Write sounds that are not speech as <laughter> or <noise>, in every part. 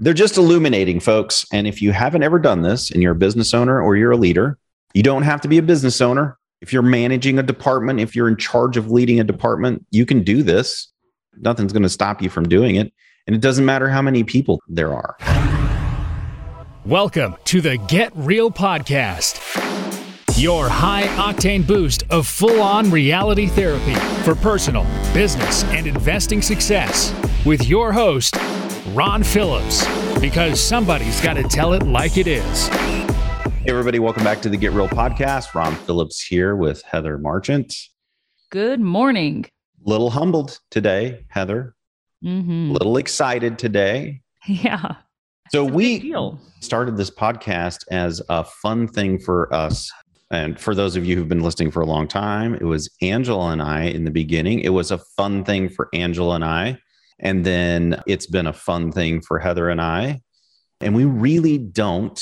They're just illuminating, folks. And if you haven't ever done this and you're a business owner or you're a leader, you don't have to be a business owner. If you're managing a department, if you're in charge of leading a department, you can do this. Nothing's going to stop you from doing it. And it doesn't matter how many people there are. Welcome to the Get Real Podcast, your high octane boost of full on reality therapy for personal, business, and investing success with your host, Ron Phillips, because somebody's got to tell it like it is. Hey, everybody, welcome back to the Get Real podcast. Ron Phillips here with Heather Marchant. Good morning. Little humbled today, Heather. Mm-hmm. Little excited today. <laughs> Yeah. So we started this podcast as a fun thing for us. And for those of you who've been listening for a long time, it was Angela and I in the beginning. It was a fun thing for Angela and I. And then it's been a fun thing for Heather and I. And we really don't,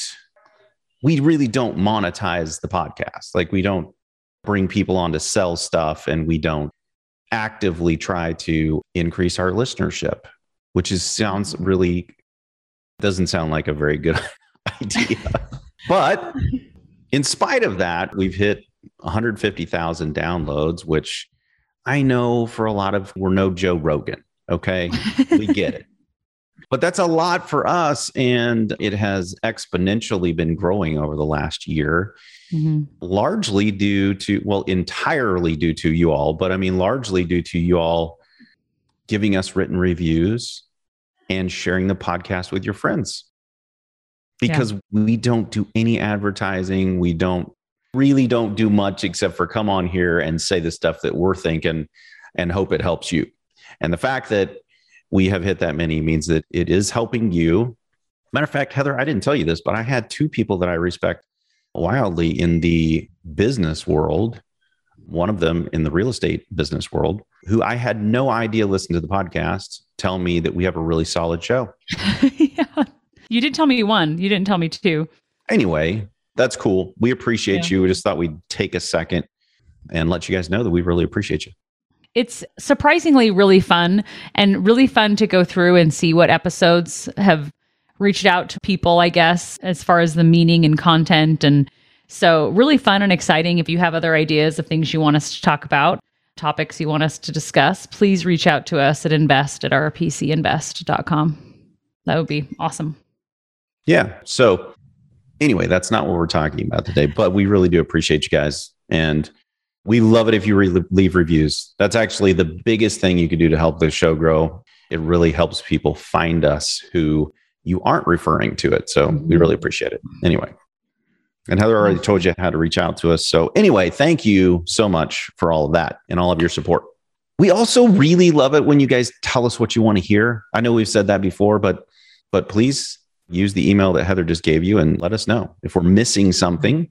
we really don't monetize the podcast. Like we don't bring people on to sell stuff and we don't actively try to increase our listenership, which is sounds really doesn't sound like a very good <laughs> idea. <laughs> but in spite of that, we've hit 150,000 downloads, which I know for a lot of we're no Joe Rogan. Okay. We get it. <laughs> But that's a lot for us. And it has exponentially been growing over the last year, Mhm. largely due to, well, entirely due to you all, but I mean, largely due to you all giving us written reviews and sharing the podcast with your friends. Because we don't do any advertising. We don't really don't do much except for come on here and say the stuff that we're thinking and hope it helps you. And the fact that we have hit that many means that it is helping you. Matter of fact, Heather, I didn't tell you this, but I had two people that I respect wildly in the business world, one of them in the real estate business world, who I had no idea listened to the podcast, tell me that we have a really solid show. <laughs> yeah. You did tell me one. You didn't tell me two. Anyway, that's cool. We appreciate Yeah. you. We just thought we'd take a second and let you guys know that we really appreciate you. It's surprisingly really fun and really fun to go through and see what episodes have reached out to people, I guess, as far as the meaning and content. And so, really fun and exciting. If you have other ideas of things you want us to talk about, topics you want us to discuss, please reach out to us at invest at rpcinvest.com. That would be awesome. Yeah. So, anyway, that's not what we're talking about today, but we really do appreciate you guys. And we love it if you re- leave reviews. That's actually the biggest thing you could do to help the show grow. It really helps people find us who you aren't referring to it. So, we mm-hmm. really appreciate it. Anyway. And Heather already told you how to reach out to us. So, anyway, thank you so much for all of that and all of your support. We also really love it when you guys tell us what you want to hear. I know we've said that before, but but please use the email that Heather just gave you and let us know. If we're missing something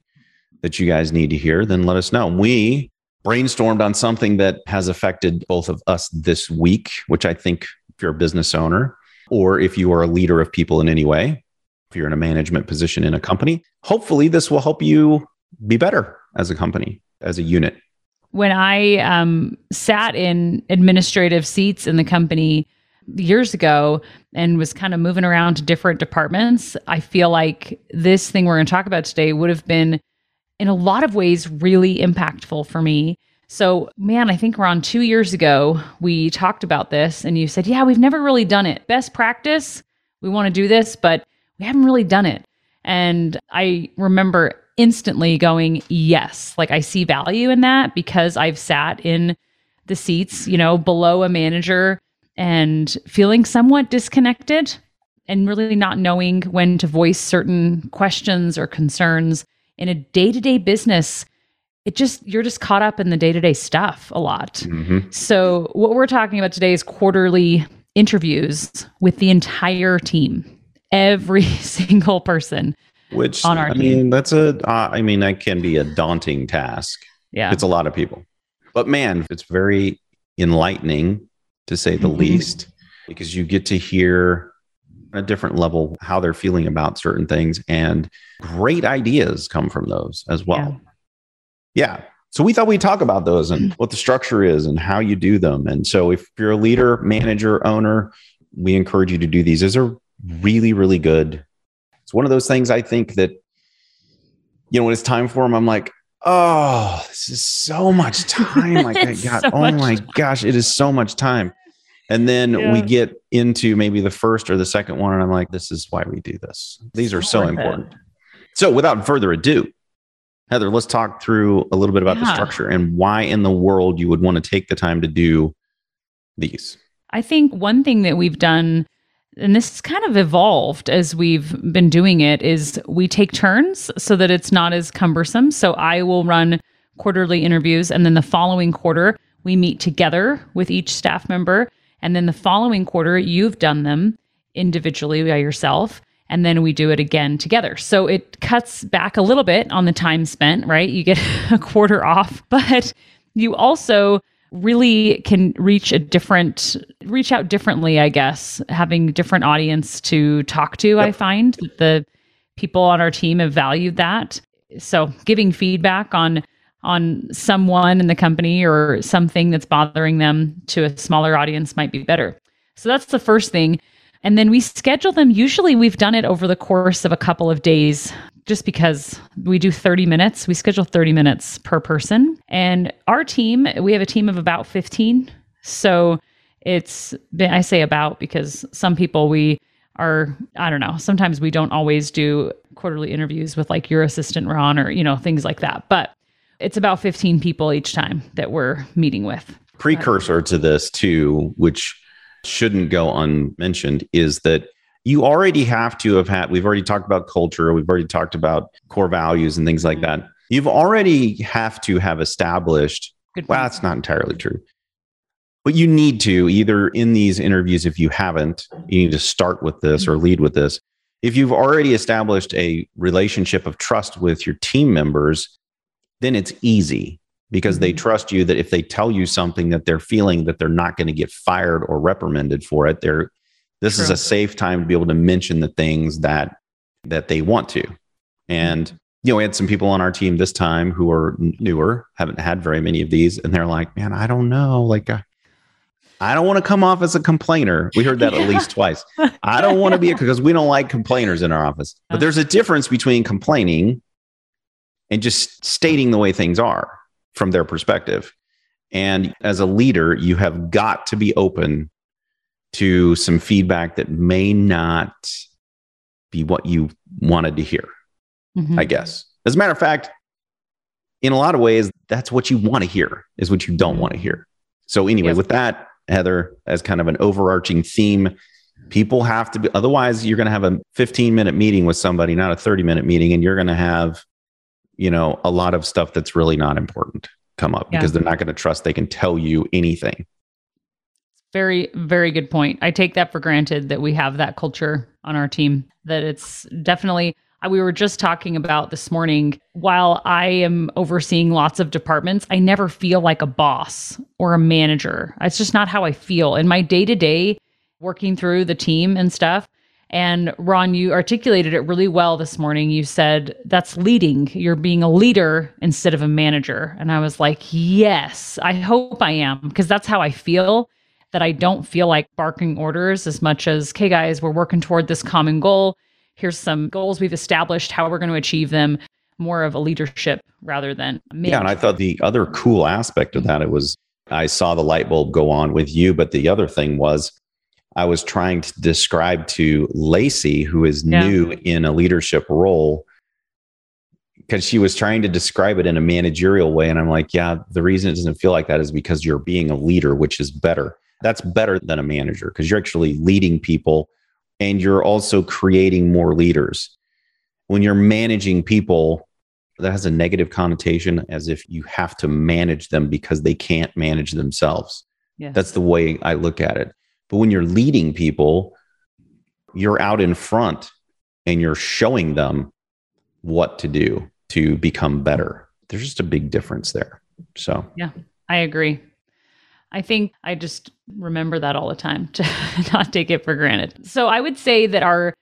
that you guys need to hear, then let us know. We brainstormed on something that has affected both of us this week, which I think if you're a business owner or if you are a leader of people in any way, if you're in a management position in a company, hopefully this will help you be better as a company, as a unit. when I um, sat in administrative seats in the company years ago and was kind of moving around to different departments, I feel like this thing we're going to talk about today would have been, in a lot of ways, really impactful for me. So, man, I think around two years ago, we talked about this, and you said, Yeah, we've never really done it. Best practice, we want to do this, but we haven't really done it. And I remember instantly going, yes, like I see value in that because I've sat in the seats, you know, below a manager and feeling somewhat disconnected and really not knowing when to voice certain questions or concerns in a day to day business. It just, you're just caught up in the day to day stuff a lot. Mhm. So, what we're talking about today is quarterly interviews with the entire team, every <laughs> single person. Which On our I mean, that's a. Uh, I mean, that can be a daunting task. Yeah. It's a lot of people. But man, it's very enlightening to say the Mhm. least, because you get to hear a different level how they're feeling about certain things and great ideas come from those as well. Yeah. So we thought we'd talk about those and <clears throat> what the structure is and how you do them. And so if you're a leader, manager, owner, we encourage you to do these. These are really, really good. It's one of those things I think that, you know, when it's time for them, I'm like, oh, this is so much <laughs> time. Like, I got, so oh my time. gosh, it is so much time. And then yeah. we get into maybe the first or the second one, and I'm like, this is why we do this. These are so important. It. So, without further ado, Heather, let's talk through a little bit about yeah. the structure and why in the world you would want to take the time to do these. I think one thing that we've done, and this has kind of evolved as we've been doing it, is we take turns so that it's not as cumbersome. So I will run quarterly interviews, and then the following quarter, we meet together with each staff member. And then the following quarter, you've done them individually by yourself and then we do it again together. So it cuts back a little bit on the time spent, right? You get <laughs> a quarter off, <laughs> but you also really can reach a different reach out differently, I guess, having different audience to talk to. Yep. I find the people on our team have valued that. So giving feedback on on someone in the company or something that's bothering them to a smaller audience might be better. So that's the first thing. And then we schedule them. Usually we've done it over the course of a couple of days just because we do 30 minutes. We schedule 30 minutes per person. And our team, we have a team of about 15. So it's, I say about because some people we are, I don't know, sometimes we don't always do quarterly interviews with like your assistant Ron or, you know, things like that. But it's about 15 people each time that we're meeting with. Precursor to this, too, which shouldn't go unmentioned is that you already have to have had, we've already talked about culture, we've already talked about core values and things like mm-hmm. that. You've already have to have established, Good well, that's not entirely true. But you need to either in these interviews, if you haven't, you need to start with this or mm-hmm. lead with this. If you've already established a relationship of trust with your team members, then it's easy because they mm-hmm. trust you that if they tell you something that they're feeling that they're not going to get fired or reprimanded for it they're this True. is a safe time to be able to mention the things that that they want to and mm-hmm. you know we had some people on our team this time who are newer haven't had very many of these and they're like man i don't know like I, I don't want to come off as a complainer. We heard that yeah. at least twice. I don't want to be because we don't like complainers in our office. But there's a difference between complaining and just stating the way things are from their perspective. And as a leader, you have got to be open to some feedback that may not be what you wanted to hear, mm-hmm. I guess. As a matter of fact, in a lot of ways, that's what you want to hear, is what you don't want to hear. So, anyway, yes. with that, Heather, as kind of an overarching theme, people have to be, otherwise, you're going to have a 15 minute meeting with somebody, not a 30 minute meeting, and you're going to have you know, a lot of stuff that's really not important come up yeah. because they're not going to trust they can tell you anything. Very, very good point. I take that for granted that we have that culture on our team, that it's definitely, uh, we were just talking about this morning. While I am overseeing lots of departments, I never feel like a boss or a manager. It's just not how I feel. In my day to day, working through the team and stuff, and Ron, you articulated it really well this morning. You said that's leading. You're being a leader instead of a manager. And I was like, yes, I hope I am, because that's how I feel. That I don't feel like barking orders as much as, okay, guys, we're working toward this common goal. Here's some goals we've established, how we're going to achieve them. More of a leadership rather than yeah. And I thought the other cool aspect of that it was I saw the light bulb go on with you, but the other thing was I was trying to describe to Lacey, who is yeah. new in a leadership role, because she was trying to describe it in a managerial way. And I'm like, yeah, the reason it doesn't feel like that is because you're being a leader, which is better. That's better than a manager because you're actually leading people and you're also creating more leaders. When you're managing people, that has a negative connotation as if you have to manage them because they can't manage themselves. Yes. That's the way I look at it. But when you're leading people, you're out in front and you're showing them what to do to become better. There's just a big difference there. So, yeah, I agree. I think I just remember that all the time <laughs> to not take it for granted. So, I would say that our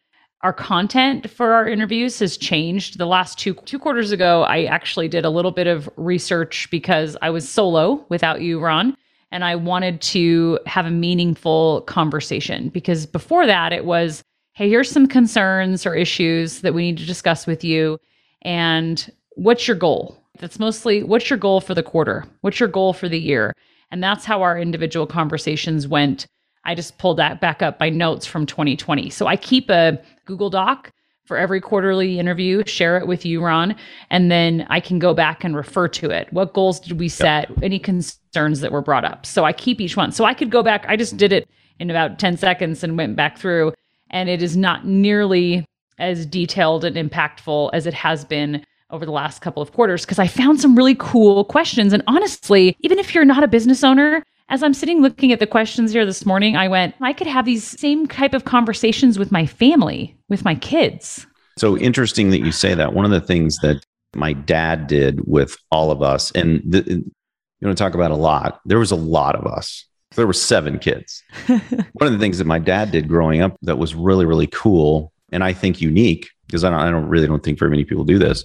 our content for our interviews has changed. The last two two quarters ago, I actually did a little bit of research because I was solo without you, Ron and I wanted to have a meaningful conversation because before that it was hey, here's some concerns or issues that we need to discuss with you. And what's your goal? That's mostly what's your goal for the quarter? What's your goal for the year? And that's how our individual conversations went. I just pulled that back up by notes from 2020. So I keep a Google Doc for every quarterly interview, share it with you, Ron, and then I can go back and refer to it. What goals did we set? Yep. Any concerns that were brought up? So I keep each one. So I could go back. I just did it in about 10 seconds and went back through, and it is not nearly as detailed and impactful as it has been over the last couple of quarters because I found some really cool questions. And honestly, even if you're not a business owner, as I'm sitting looking at the questions here this morning, I went, I could have these same type of conversations with my family, with my kids. So interesting that you say that. One of the things that my dad did with all of us, and the, you want to talk about a lot, there was a lot of us. There were seven kids. <laughs> One of the things that my dad did growing up that was really, really cool, and I think unique, because I don't, I don't really don't think very many people do this,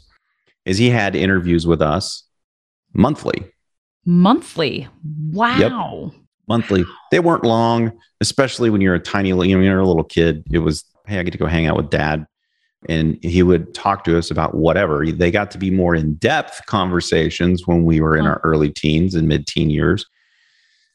is he had interviews with us monthly. Monthly. Wow. Yep. Monthly. They weren't long, especially when you're a tiny, you know, you're a little kid. It was, hey, I get to go hang out with dad. And he would talk to us about whatever. They got to be more in depth conversations when we were in our early teens and mid teen years.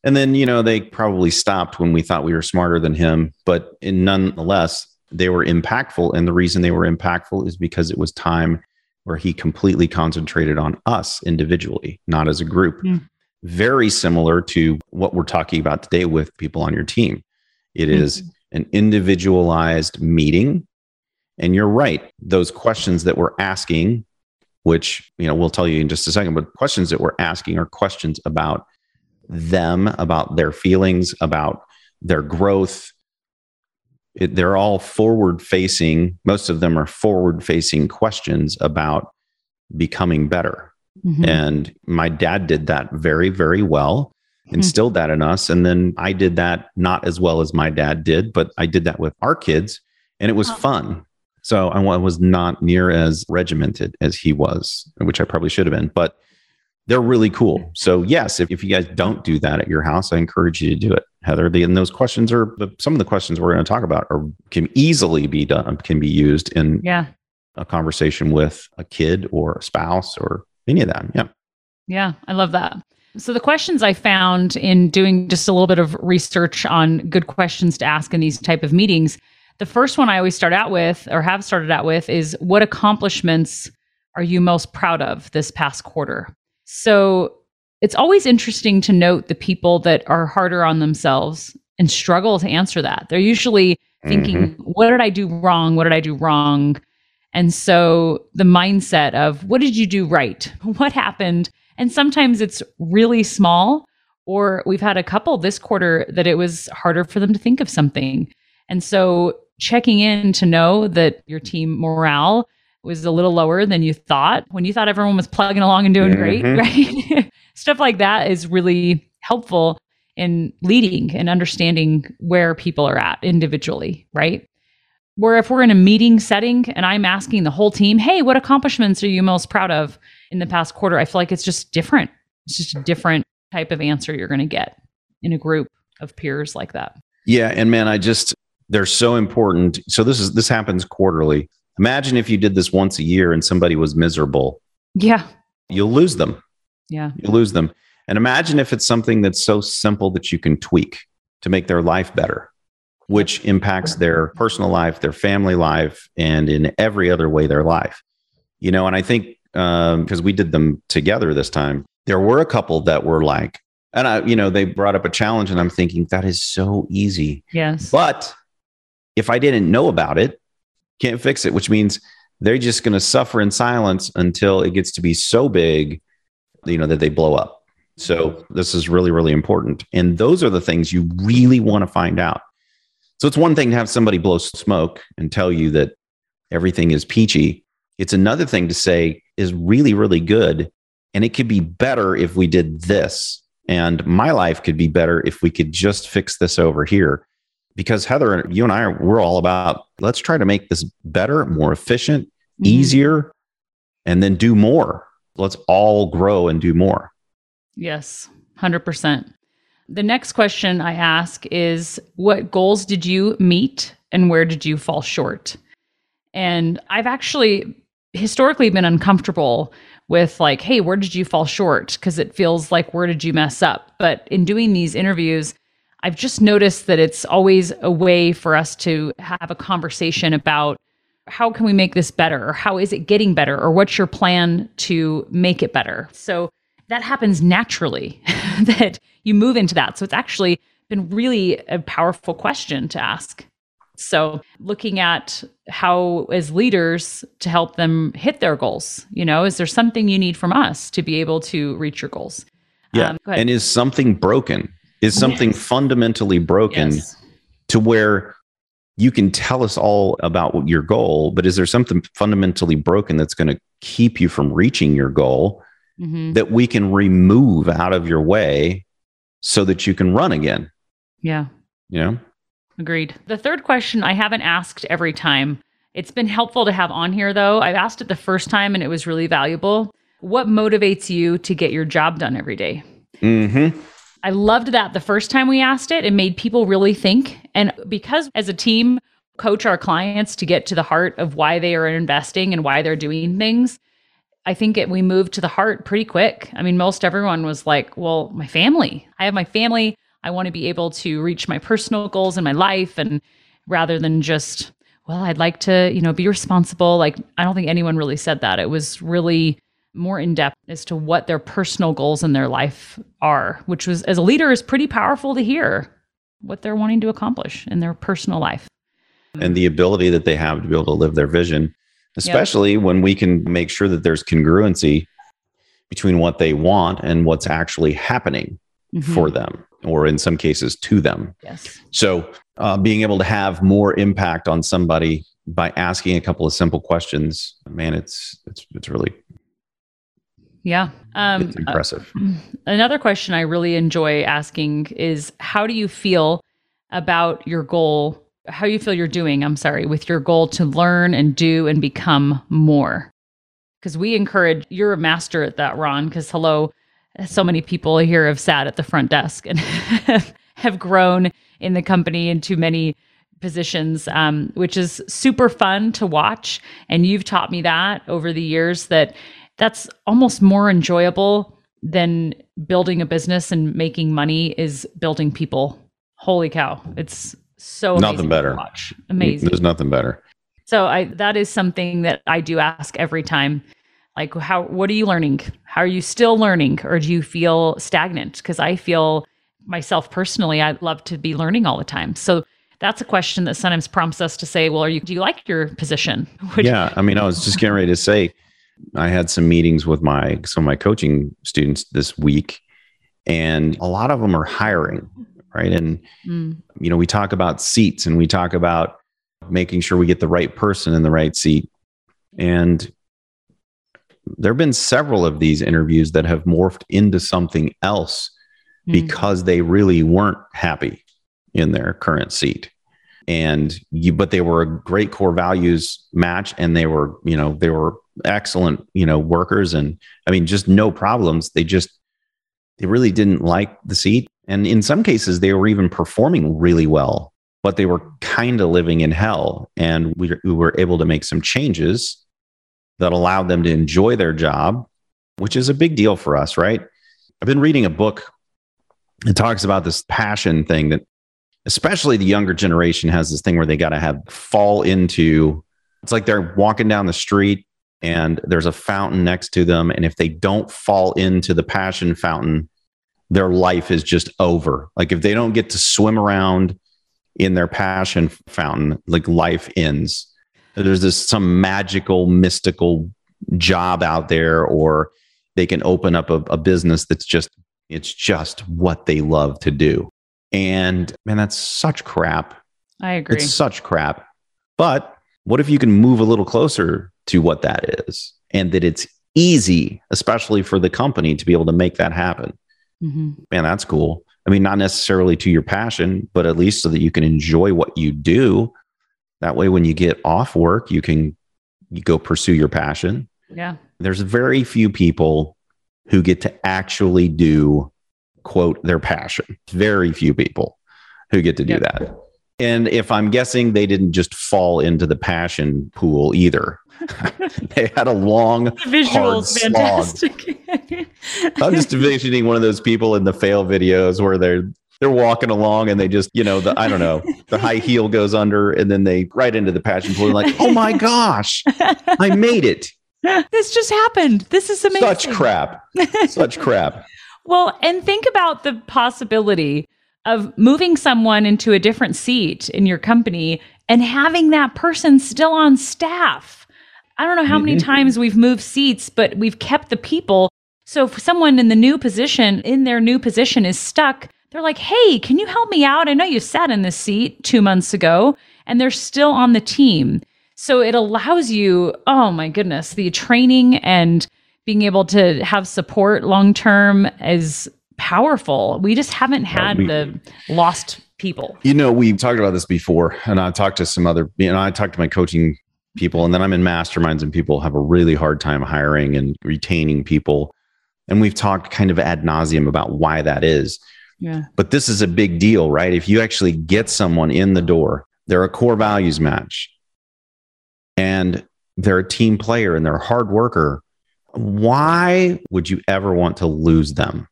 And then, you know, they probably stopped when we thought we were smarter than him. But in nonetheless, they were impactful. And the reason they were impactful is because it was time where he completely concentrated on us individually, not as a group. Mm. Very similar to what we're talking about today with people on your team. It mm-hmm. is an individualized meeting. And you're right, those questions that we're asking, which, you know, we'll tell you in just a second, but questions that we're asking are questions about them, about their feelings, about their growth, it, they're all forward facing most of them are forward facing questions about becoming better mm-hmm. and my dad did that very very well mm-hmm. instilled mm-hmm. that in us and then i did that not as well as my dad did but i did that with our kids and it was oh. fun so i was not near as regimented as he was which i probably should have been but they're really cool. So yes, if, if you guys don't do that at your house, I encourage you to do it. Heather, the, and those questions are some of the questions we're going to talk about are can easily be done, can be used in yeah. a conversation with a kid or a spouse or any of that. Yeah. Yeah, I love that. So the questions I found in doing just a little bit of research on good questions to ask in these type of meetings, the first one I always start out with or have started out with is what accomplishments are you most proud of this past quarter? So it's always interesting to note the people that are harder on themselves and struggle to answer that. They're usually thinking, mm-hmm. what did I do wrong? What did I do wrong? And so the mindset of what did you do right? <laughs> What happened? And sometimes it's really small, or we've had a couple this quarter that it was harder for them to think of something. And so checking in to know that your team morale was a little lower than you thought when you thought everyone was plugging along and doing mm-hmm. great, right? <laughs> Stuff like that is really helpful in leading and understanding where people are at individually, right? Where if we're in a meeting setting and I'm asking the whole team, hey, what accomplishments are you most proud of in the past quarter? I feel like it's just different. It's just a different type of answer you're going to get in a group of peers like that. Yeah. And man, I just, they're so important. So this is, this happens quarterly. Imagine if you did this once a year and somebody was miserable. Yeah. You'll lose them. Yeah. You'll lose them. And imagine if it's something that's so simple that you can tweak to make their life better, which impacts their personal life, their family life, and in every other way their life. You know, and I think because um, we did them together this time, there were a couple that were like, and I, you know, they brought up a challenge, and I'm thinking that is so easy. Yes. But if I didn't know about it, can't fix it, which means they're just going to suffer in silence until it gets to be so big, you know, that they blow up. So this is really, really important. And those are the things you really want to find out. So it's one thing to have somebody blow smoke and tell you that everything is peachy. It's another thing to say is really, really good. And it could be better if we did this. And my life could be better if we could just fix this over here because Heather, you and I are, we're all about let's try to make this better, more efficient, mm-hmm. easier, and then do more. Let's all grow and do more. Yes, 100%. The next question I ask is What goals did you meet and where did you fall short? And I've actually historically been uncomfortable with, like, hey, where did you fall short? Because it feels like, where did you mess up? But in doing these interviews, I've just noticed that it's always a way for us to have a conversation about how can we make this better or how is it getting better or what's your plan to make it better. So that happens naturally <laughs> that you move into that. So it's actually been really a powerful question to ask. So, looking at how, as leaders, to help them hit their goals, you know, is there something you need from us to be able to reach your goals? Yeah. Um, and is something broken? Is something yes. fundamentally broken yes. to where you can tell us all about your goal, but is there something fundamentally broken that's going to keep you from reaching your goal mm-hmm. that we can remove out of your way so that you can run again? Yeah. You know? Agreed. The third question I haven't asked every time. It's been helpful to have on here though. I've asked it the first time and it was really valuable. What motivates you to get your job done every day? Mm-hmm. I loved that the first time we asked it. It made people really think. And because as a team, coach our clients to get to the heart of why they are investing and why they're doing things, I think it, we moved to the heart pretty quick. I mean, most everyone was like, well, my family. I have my family. I want to be able to reach my personal goals in my life and rather than just, well, I'd like to, you know, be responsible. Like I don't think anyone really said that. It was really more in depth as to what their personal goals in their life are, which was as a leader is pretty powerful to hear what they're wanting to accomplish in their personal life. And the ability that they have to be able to live their vision, especially yep. when we can make sure that there's congruency between what they want and what's actually happening mm-hmm. for them or in some cases to them. Yes. So, uh, being able to have more impact on somebody by asking a couple of simple questions, man, it's it's it's really yeah. Um, it's impressive. Uh, another question I really enjoy asking is how do you feel about your goal? How you feel you're doing, I'm sorry, with your goal to learn and do and become more? Because we encourage, you're a master at that, Ron, because hello, so many people here have sat at the front desk and <laughs> have grown in the company into many positions, um, which is super fun to watch. And you've taught me that over the years that that's almost more enjoyable than building a business and making money is building people. Holy cow. It's so nothing better. Amazing. There's nothing better. So I that is something that I do ask every time. Like how what are you learning? How are you still learning or do you feel stagnant? Because I feel myself personally, I love to be learning all the time. So that's a question that sometimes prompts us to say, well, are you do you like your position? <laughs> Which, yeah. I mean, I was just getting ready to say I had some meetings with my some of my coaching students this week, and a lot of them are hiring, right? And mm. you know, we talk about seats and we talk about making sure we get the right person in the right seat. And there have been several of these interviews that have morphed into something else mm. because they really weren't happy in their current seat and you but they were a great core values match and they were you know they were excellent you know workers. And i mean just no problems. They just they really didn't like the seat. And in some cases they were even performing really well but they were kind of living in hell. And we, we were able to make some changes that allowed them to enjoy their job which is a big deal for us right? I've been reading a book it talks about this passion thing that especially the younger generation has this thing where they got to have fall into it's like they're walking down the street and there's a fountain next to them and if they don't fall into the passion fountain their life is just over like if they don't get to swim around in their passion fountain like life ends there's this some magical mystical job out there or they can open up a, a business that's just it's just what they love to do and man, that's such crap. I agree. It's such crap. But what if you can move a little closer to what that is and that it's easy, especially for the company to be able to make that happen? Mm-hmm. Man, that's cool. I mean, not necessarily to your passion, but at least so that you can enjoy what you do. That way, when you get off work, you can you go pursue your passion. Yeah. There's very few people who get to actually do quote their passion. Very few people who get to do Yep. that. And if I'm guessing they didn't just fall into the passion pool either. <laughs> they had a long The visuals, hard slog. fantastic. <laughs> I'm just envisioning one of those people in the fail videos where they're they're walking along and they just, you know, the I don't know, the high heel goes under and then they right into the passion pool like, oh my <laughs> gosh, I made it. this just happened. This is amazing. Such crap. Such crap. Well, and think about the possibility of moving someone into a different seat in your company and having that person still on staff. I don't know how many Mhm. times we've moved seats, but we've kept the people. So if someone in the new position, in their new position, is stuck, they're like, hey, can you help me out? I know you sat in this seat two months ago, and they're still on the team. So it allows you, oh my goodness, the training and being able to have support long term is powerful. We just haven't had we- the lost people. You know, we've talked about this before, and I talked to some other, you know, I talked to my coaching people, and then I'm in masterminds, and people have a really hard time hiring and retaining people. And we've talked kind of ad nauseum about why that is. Yeah. But this is a big deal, right? If you actually get someone in the door, they're a core values match and they're a team player and they're a hard worker. Why would you ever want to lose them?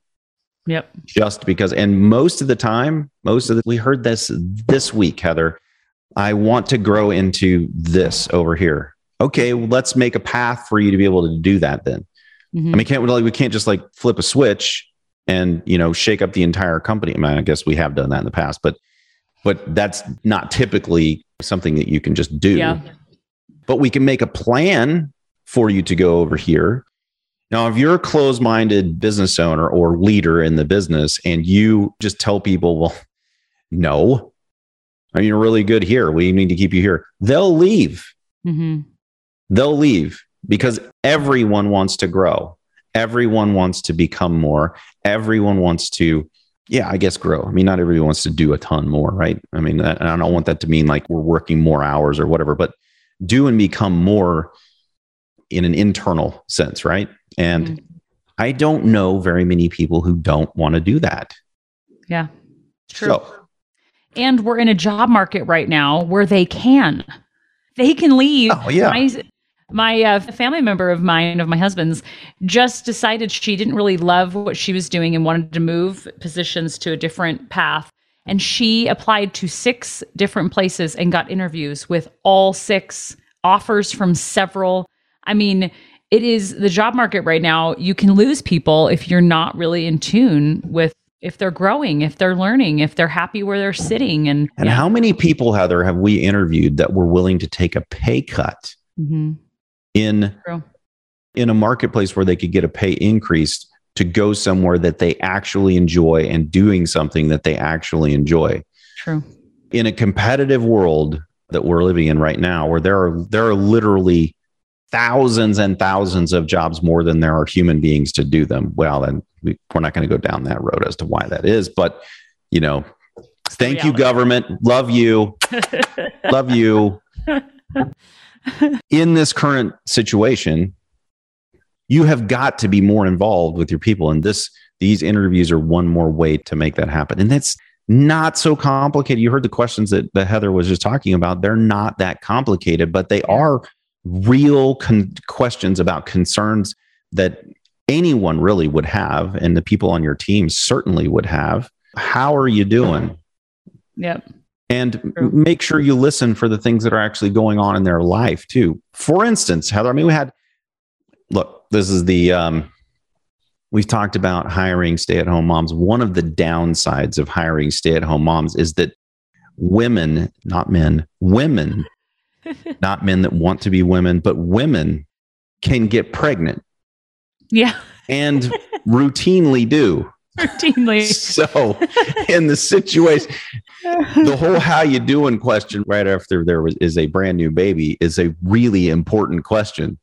Yep. Just because, and most of the time, most of the, we heard this this week, Heather. I want to grow into this over here. Okay, well, let's make a path for you to be able to do that then. Mhm. I mean, can't we like we can't just like flip a switch and you know shake up the entire company. I mean, I guess we have done that in the past, but but that's not typically something that you can just do. yeah. But we can make a plan for you to go over here. Now, if you're a closed-minded business owner or leader in the business and you just tell people, well, no, I mean, you're really good here. We need to keep you here. They'll leave hmm they'll leave because everyone wants to grow. Everyone wants to become more. Everyone wants to, yeah, I guess grow. I mean, not everybody wants to do a ton more, right? I mean, I don't want that to mean like we're working more hours or whatever, but do and become more in an internal sense, right? And Mhm. I don't know very many people who don't want to do that. Yeah. True. So, and we're in a job market right now where they can they can leave Oh, yeah. my, my uh, family member of mine of my husband's just decided she didn't really love what she was doing and wanted to move positions to a different path and she applied to six different places and got interviews with all six offers from several i mean it is the job market right now you can lose people if you're not really in tune with if they're growing if they're learning if they're happy where they're sitting and and how many people, Heather, have we interviewed that were willing to take a pay cut Mhm. in True. in a marketplace where they could get a pay increase to go somewhere that they actually enjoy and doing something that they actually enjoy true in a competitive world that we're living in right now where there are there are literally thousands and thousands of jobs more than there are human beings to do them. Well then we, we're not going to go down that road as to why that is but you know thank you government. Love you. <laughs> Love you. In this current situation you have got to be more involved with your people and this these interviews are one more way to make that happen. And that's not so complicated. You heard the questions that, that heather was just talking about. They're not that complicated but they are real con- questions about concerns that anyone really would have and the people on your team certainly would have how are you doing yep and True. make sure you listen for the things that are actually going on in their life too. For instance, Heather, I mean, we had look, this is the um, we've talked about hiring stay-at-home moms. One of the downsides of hiring stay-at-home moms is that women, not men, women, <laughs> not men that want to be women, but women can get pregnant. Yeah. And <laughs> routinely do. routinely. <laughs> So in the situation, the whole how you doing question right after there was is a brand new baby is a really important question.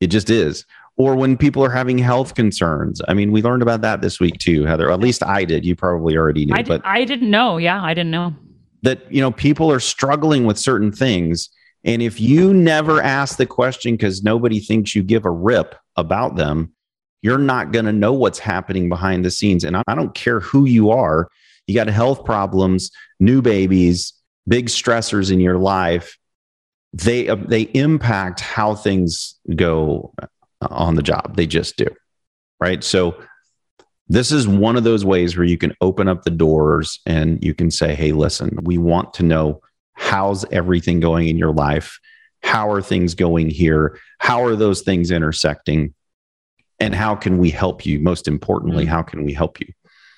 It just is. Or when people are having health concerns. I mean we learned about that this week too heather. At least i did. You probably already knew I, but I didn't know. Yeah i didn't know. That you know people are struggling with certain things and if you never ask the question because nobody thinks you give a rip about them You're not going to know what's happening behind the scenes. And I don't care who you are. You got health problems, new babies, big stressors in your life. They, uh, they impact how things go on the job. They just do. Right. So, this is one of those ways where you can open up the doors and you can say, Hey, listen, we want to know how's everything going in your life? How are things going here? How are those things intersecting? And how can we help you? Most importantly, Mm-hmm. how can we help you?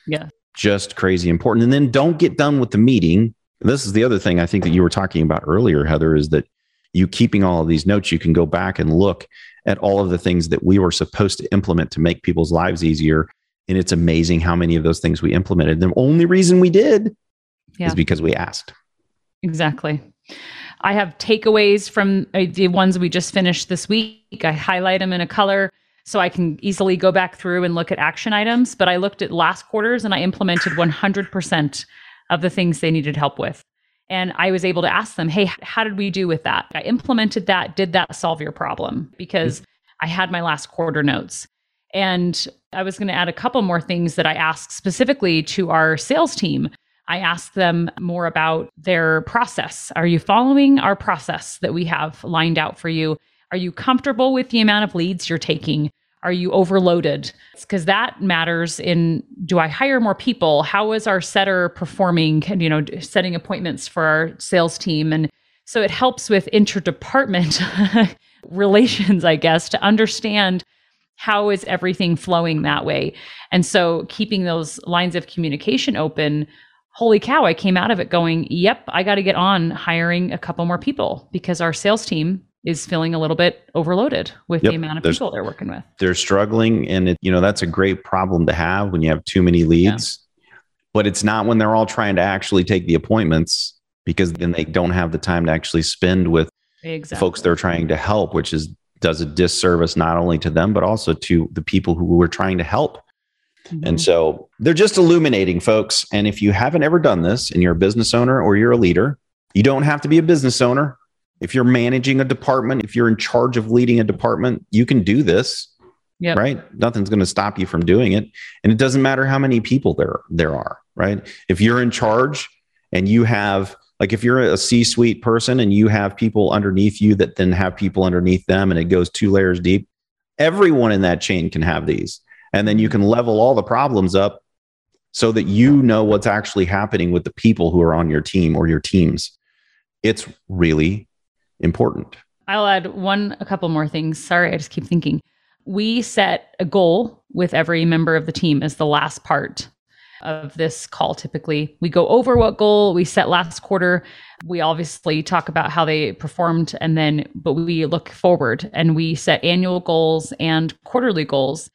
Yeah. Just crazy important. And then don't get done with the meeting. This is the other thing I think that you were talking about earlier, Heather, is that you keeping all of these notes, you can go back and look at all of the things that we were supposed to implement to make people's lives easier. And it's amazing how many of those things we implemented. The only reason we did Yeah. is because we asked. Exactly. I have takeaways from uh, the ones we just finished this week. I highlight them in a color so I can easily go back through and look at action items. But I looked at last quarters and I implemented 100% of the things they needed help with. And I was able to ask them, hey, how did we do with that? I implemented that. Did that solve your problem? Because I had my last quarter notes. And I was going to add a couple more things that I asked specifically to our sales team. I asked them more about their process. Are you following our process that we have lined out for you? Are you comfortable with the amount of leads you're taking? Are you overloaded? Because that matters in do I hire more people? How is our setter performing, And, you know, setting appointments for our sales team? And so it helps with interdepartment <laughs> relations, I guess, to understand how is everything flowing that way. And so keeping those lines of communication open holy cow, I came out of it going, yep, I got to get on hiring a couple more people because our sales team is feeling a little bit overloaded with Yep, the amount of people they're working with. they're struggling and it, you know that's a great problem to have when you have too many leads but it's not when they're all trying to actually take the appointments because then they don't have the time to actually spend with the folks they're trying to help which is does a disservice not only to them but also to the people who we're trying to help Mhm. and so they're just illuminating folks and if you haven't ever done this and you're a business owner or you're a leader you don't have to be a business owner if you're managing a department if you're in charge of leading a department you can do this Yep. right? Nothing's going to stop you from doing it, and it doesn't matter how many people there there are, right? If you're in charge and you have like if you're a C-suite person and you have people underneath you that then have people underneath them, and it goes two layers deep, everyone in that chain can have these, and then you can level all the problems up so that you know what's actually happening with the people who are on your team or your teams. It's really important. I'll add one, a couple more things. Sorry, I just keep thinking. We set a goal with every member of the team as the last part of this call. Typically, we go over what goal we set last quarter. We obviously talk about how they performed, and then, but we look forward and we set annual goals and quarterly goals.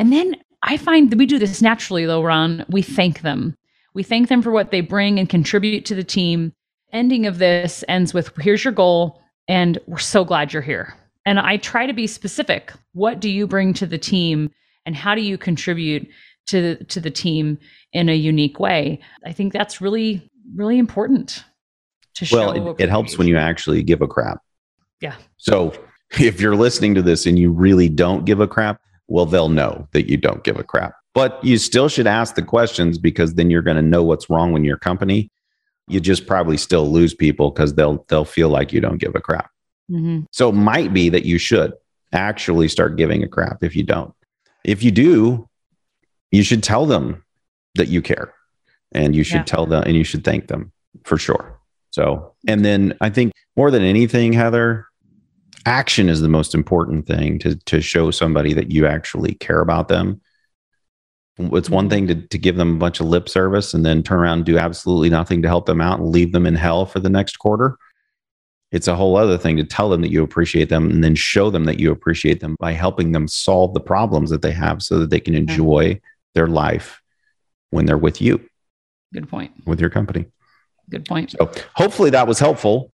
And then I find that we do this naturally, though, Ron. We thank them. We thank them for what they bring and contribute to the team. Ending of this ends with here's your goal, and we're so glad you're here. And I try to be specific. What do you bring to the team, and how do you contribute to the, to the team in a unique way? I think that's really, really important to show. Well, it, it helps when you actually give a crap. Yeah. So if you're listening to this and you really don't give a crap, well, they'll know that you don't give a crap. But you still should ask the questions because then you're going to know what's wrong with your company. You just probably still lose people because they'll they'll feel like you don't give a crap. Mhm. So it might be that you should actually start giving a crap if you don't. If you do, you should tell them that you care and you should Yeah. tell them and you should thank them for sure. So, and then I think more than anything, Heather, action is the most important thing to, to show somebody that you actually care about them. It's one mm-hmm. thing to, to give them a bunch of lip service and then turn around and do absolutely nothing to help them out and leave them in hell for the next quarter it's a whole other thing to tell them that you appreciate them and then show them that you appreciate them by helping them solve the problems that they have so that they can mm-hmm. enjoy their life when they're with you, Good point. with your company. Good point. So hopefully that was helpful.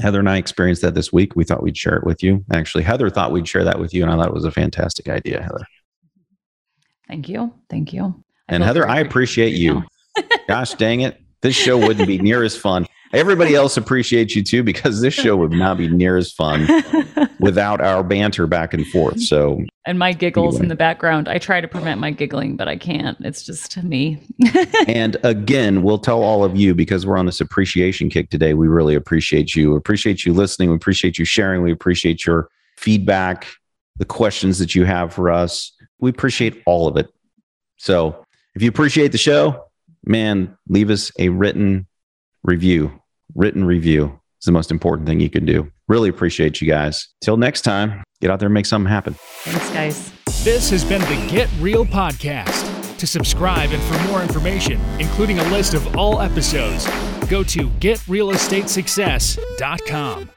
Heather and I experienced that this week. We thought we'd share it with you. Actually, Heather thought we'd share that with you, and I thought it was a fantastic idea, Heather. Thank you. Thank you. And Heather, I appreciate you. <laughs> Gosh dang it. This show wouldn't be near as fun. Everybody else appreciates you too because this show would not be near as fun <laughs> without our banter back and forth. So, and my giggles Anyway. in the background. I try to prevent my giggling, but I can't. It's just me. <laughs> and again, we'll tell all of you because we're on this appreciation kick today. We really appreciate you. Appreciate you listening. We appreciate you sharing. We appreciate your feedback, the questions that you have for us. We appreciate all of it. So, if you appreciate the show, man, leave us a written review. Written review is the most important thing you can do. Really appreciate you guys. Till next time, get out there and make something happen. Thanks, guys. This has been the Get Real Podcast. To subscribe and for more information, including a list of all episodes, go to getrealestatesuccess.com.